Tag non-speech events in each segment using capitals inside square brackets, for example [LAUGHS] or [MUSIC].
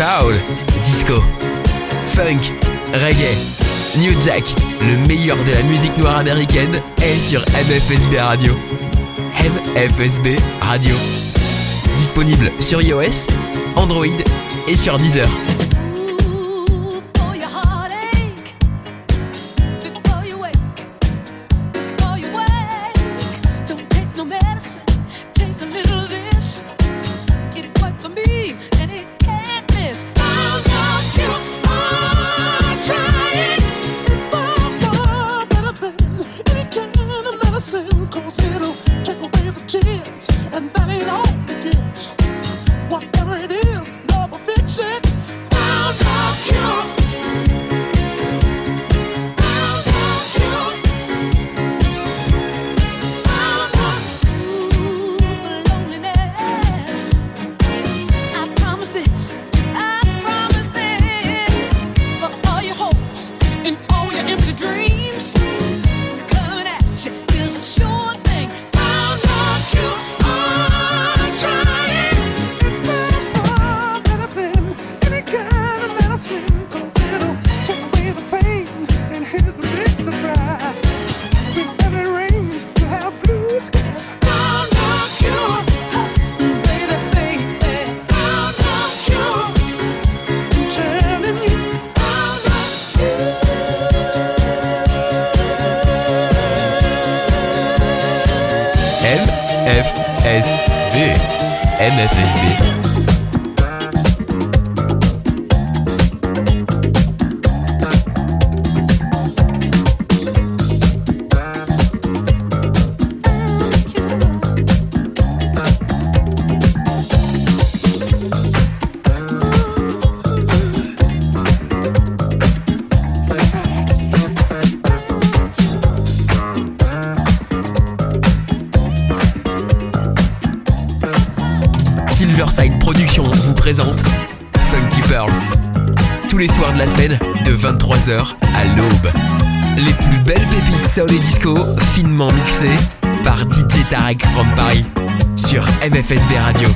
Soul, disco, funk, reggae, New Jack, le meilleur de la musique noire américaine est sur MFSB Radio. MFSB Radio. Disponible sur iOS, Android et sur Deezer. 23h à l'aube. Les plus belles pépites soul et disco, finement mixées par DJ Tarek from Paris sur MFSB Radio.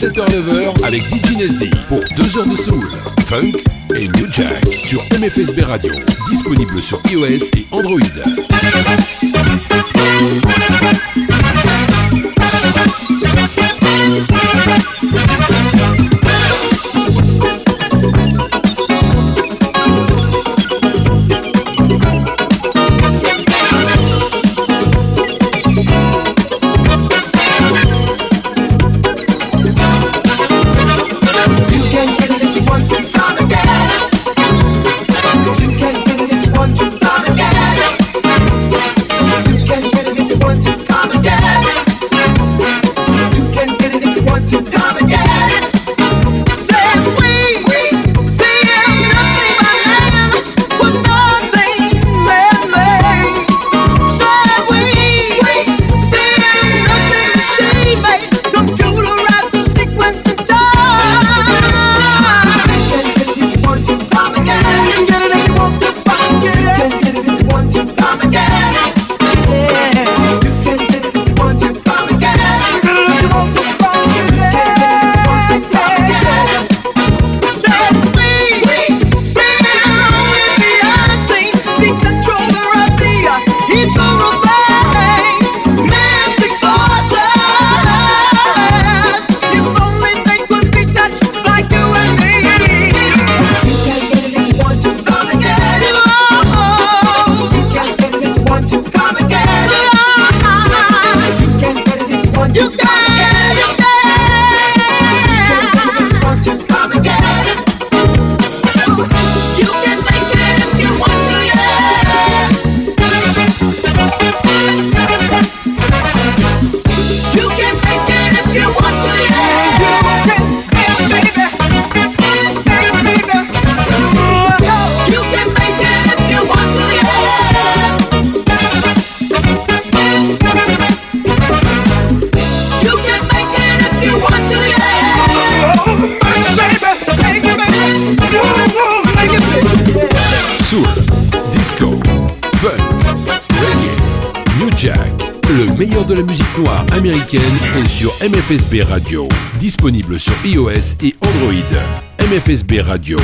7h-9h avec DJ Nesdy pour 2 heures de soul, funk et New Jack sur MFSB Radio, disponible sur iOS et Android. Et sur MFSB Radio. Disponible sur iOS et Android. MFSB Radio.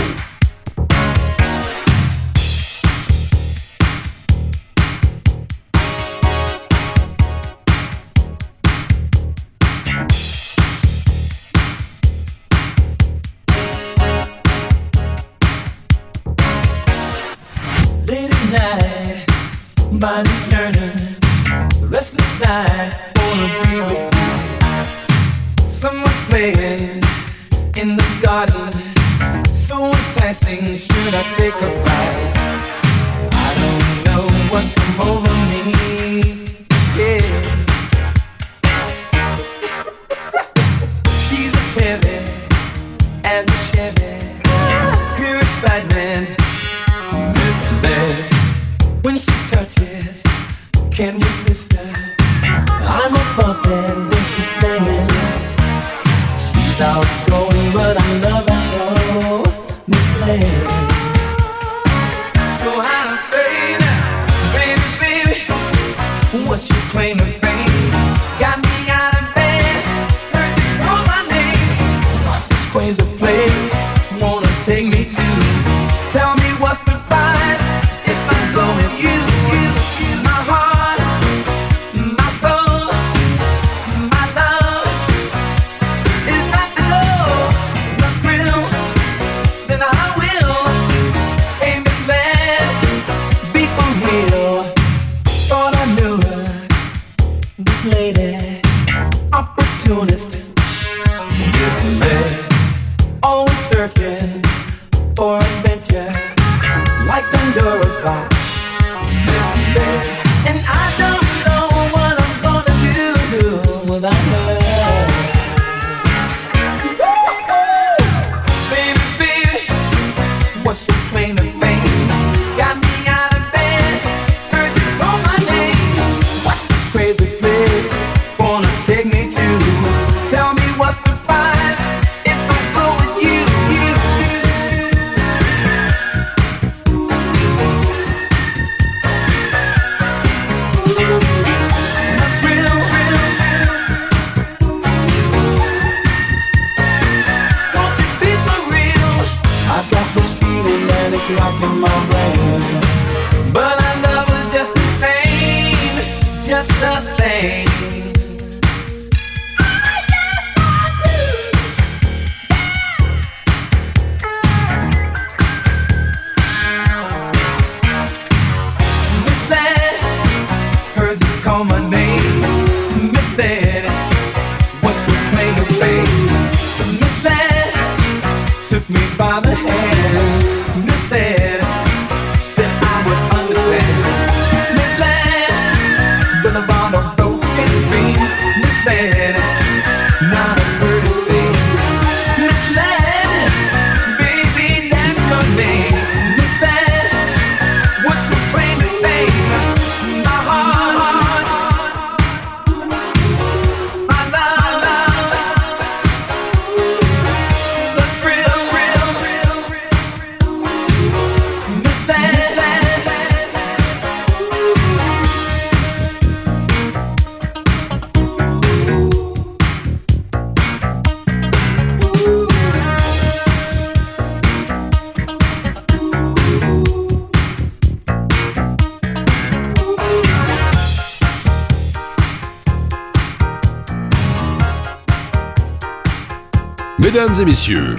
Messieurs,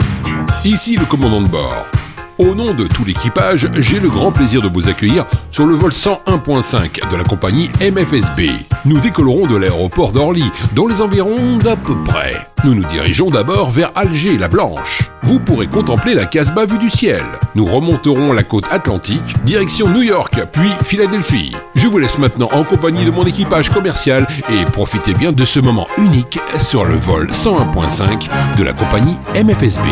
ici le commandant de bord. Au nom de tout l'équipage, j'ai le grand plaisir de vous accueillir sur le vol 101.5 de la compagnie MFSB. Nous décollerons de l'aéroport d'Orly, dans les environs d'à peu près. Nous nous dirigeons d'abord vers Alger la Blanche. Vous pourrez contempler la Casbah vue du ciel. Nous remonterons la côte atlantique, direction New York, puis Philadelphie. Je vous laisse maintenant en compagnie de mon équipage commercial et profitez bien de ce moment unique sur le vol 101.5 de la compagnie MFSB.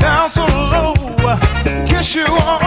Down so low, kiss you all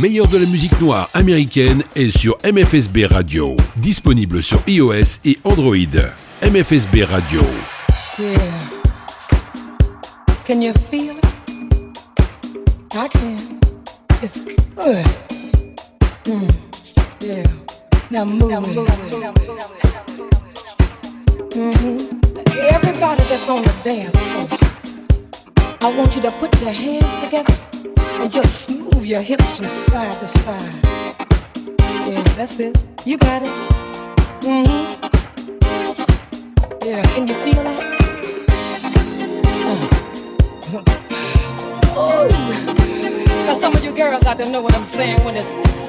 meilleur de la musique noire américaine est sur MFSB Radio. Disponible sur iOS et Android. MFSB Radio. Yeah, that's it. You got it. Mm-hmm. Yeah, can you feel that? Uh. [LAUGHS] oh. Now some of you girls out there know what I'm saying when it's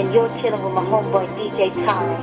and you're chilling with my homeboy DJ Tarek.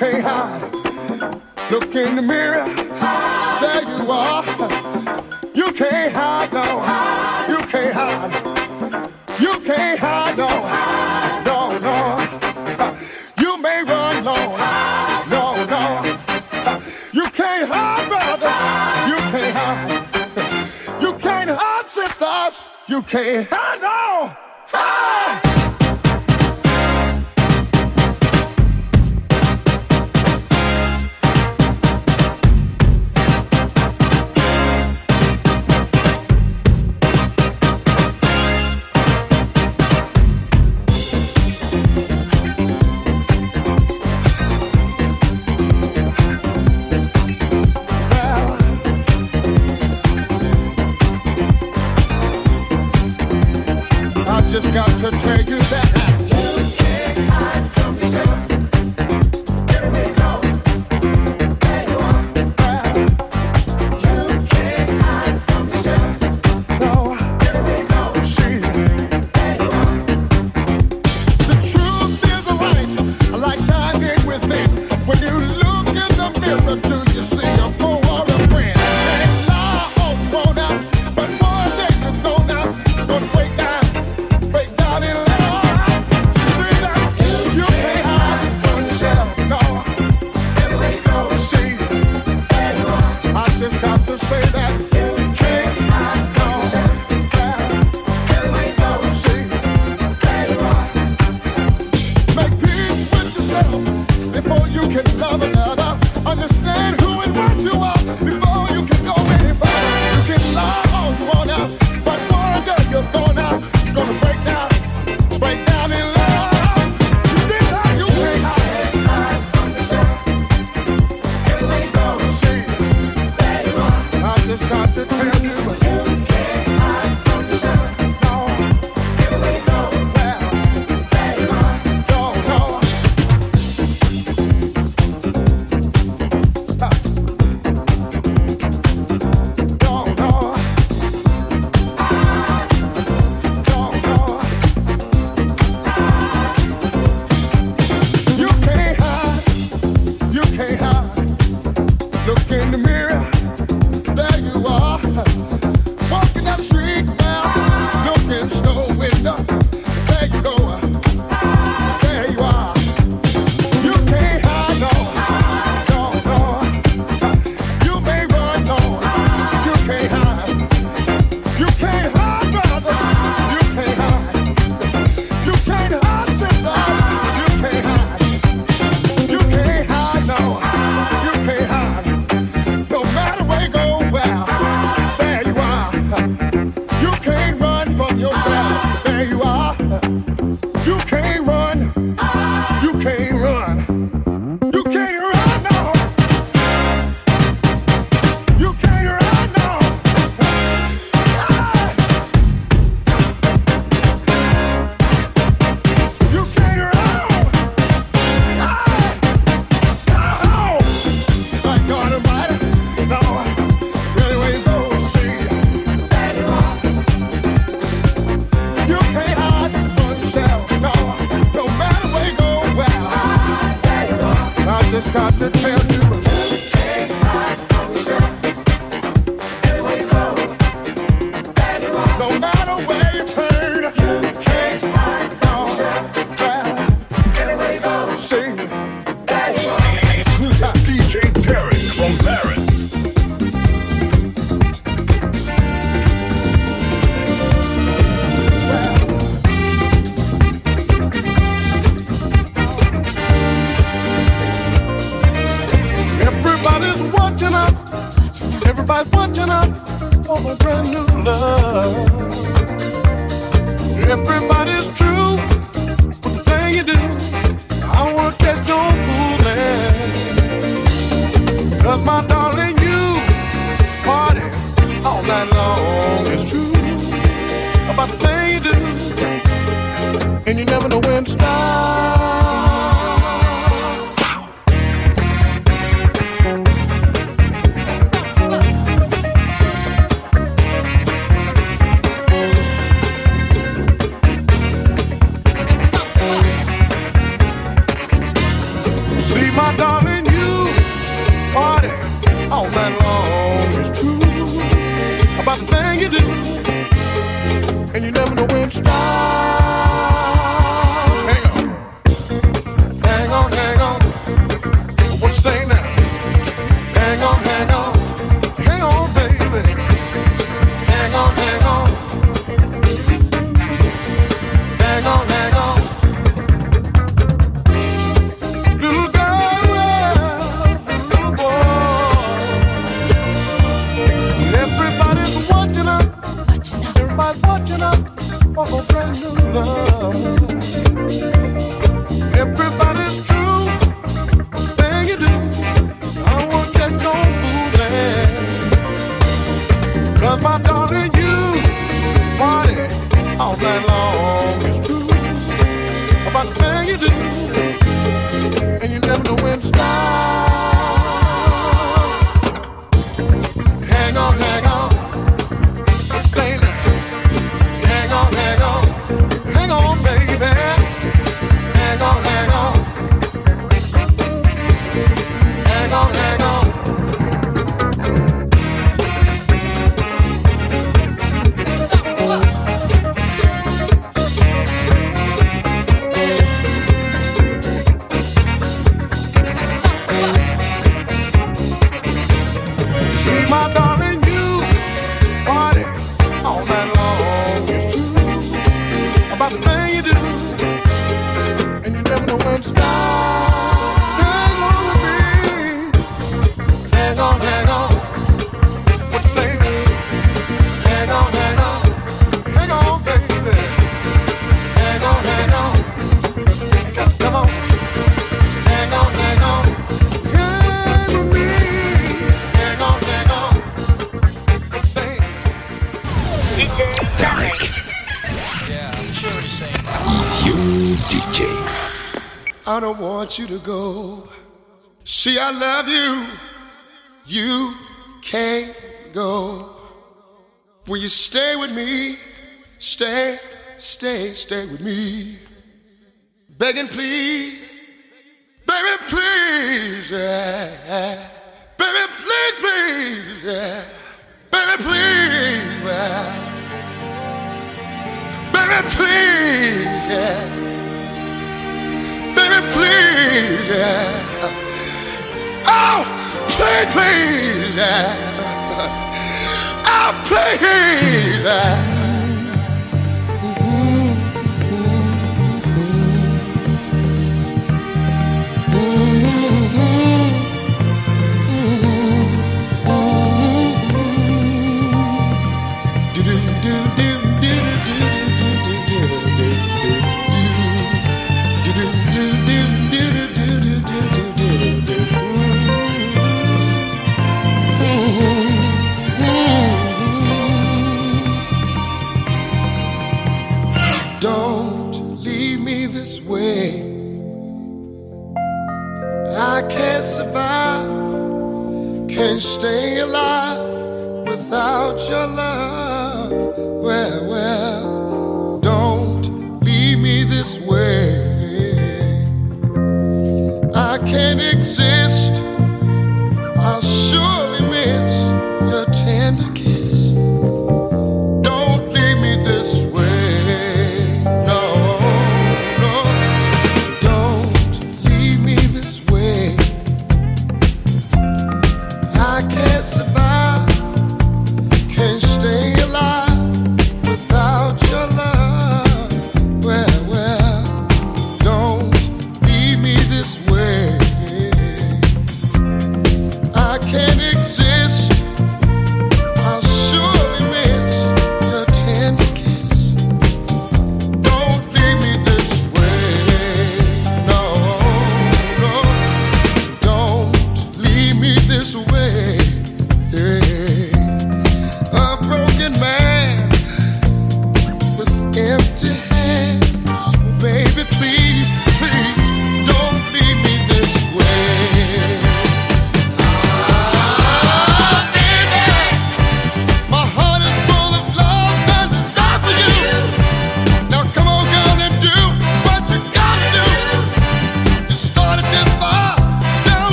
can't hide. Look in the mirror, there you are. You can't hide, no. You can't hide. You can't hide, no. No, no. You may run long. No, no. You can't hide, brothers. You can't hide. You can't hide, sisters. You can't hide. I don't want you to go. See, I love you. You can't go. Will you stay with me? Stay, stay, stay with me. Begging, please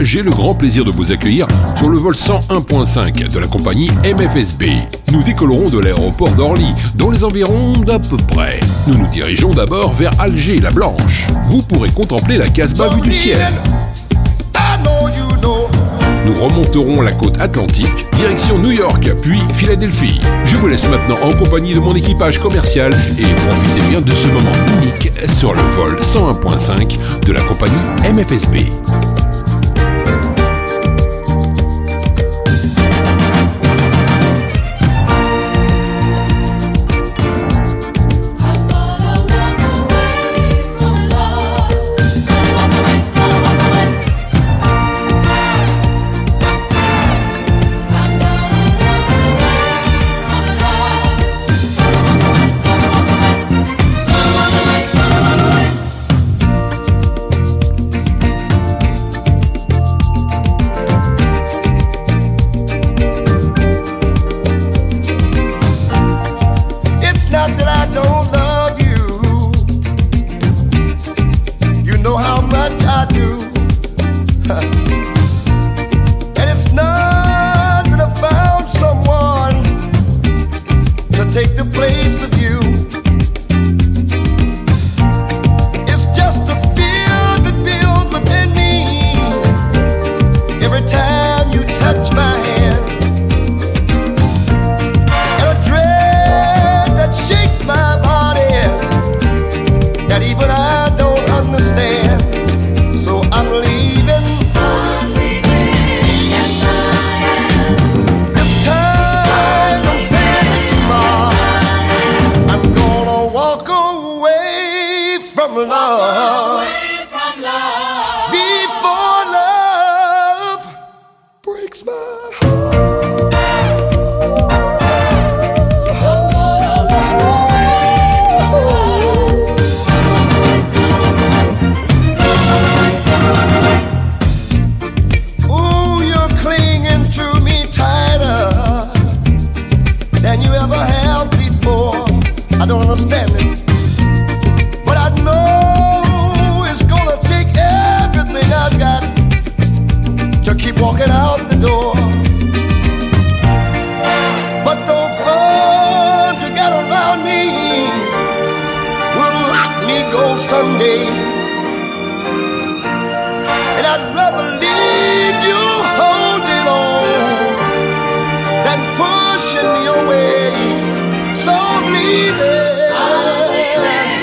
j'ai le grand plaisir de vous accueillir sur le vol 101.5 de la compagnie MFSB. Nous décollerons de l'aéroport d'Orly, dans les environs d'à peu près. Nous nous dirigeons d'abord vers Alger la Blanche. Vous pourrez contempler la Casbah vue du ciel. Nous remonterons la côte atlantique, direction New York, puis Philadelphie. Je vous laisse maintenant en compagnie de mon équipage commercial et profitez bien de ce moment unique sur le vol 101.5 de la compagnie MFSB.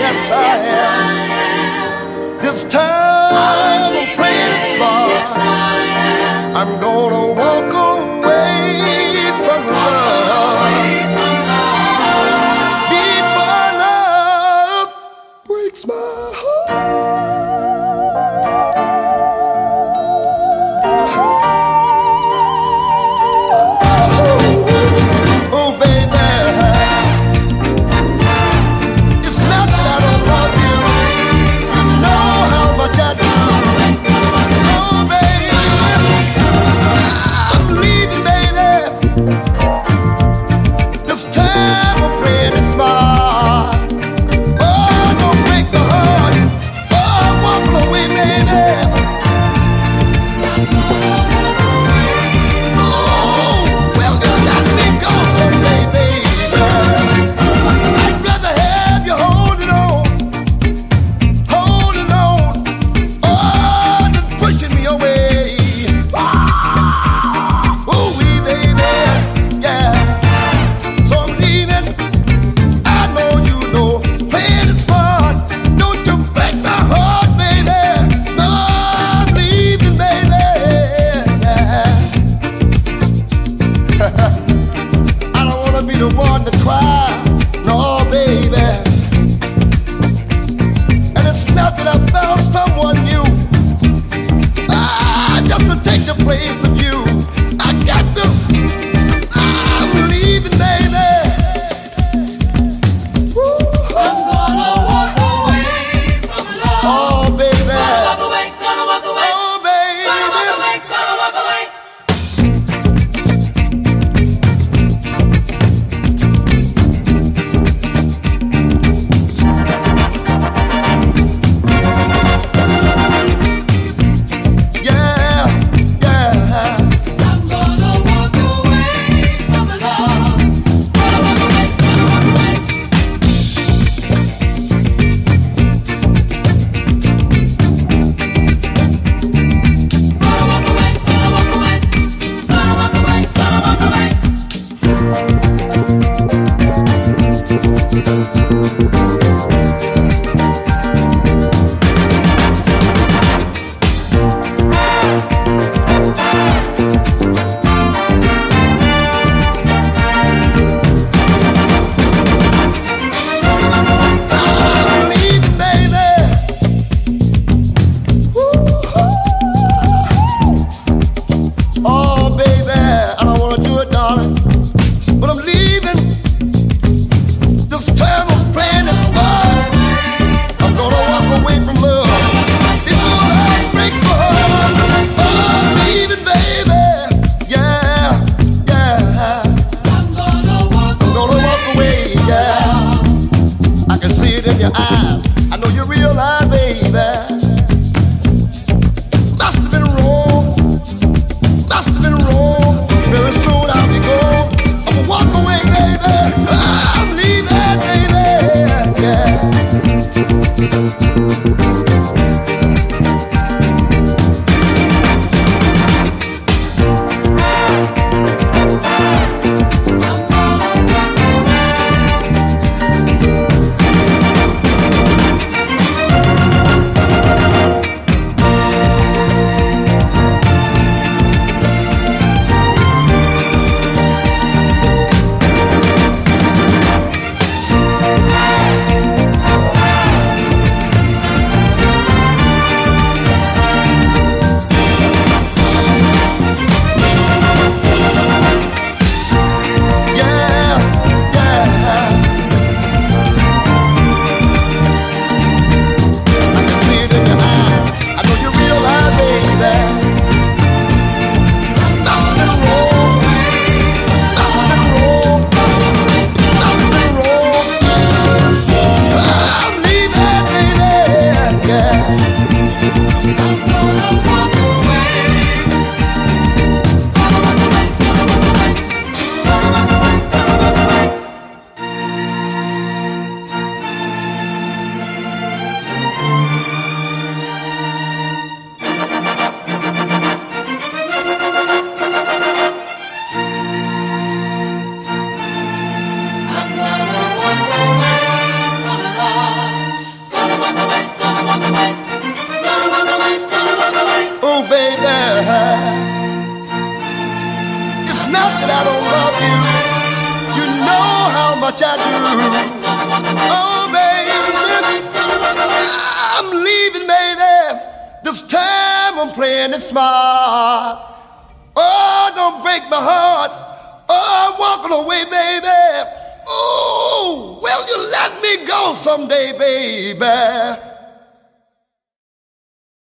Yes, I am. This time I'm praying, I'm going.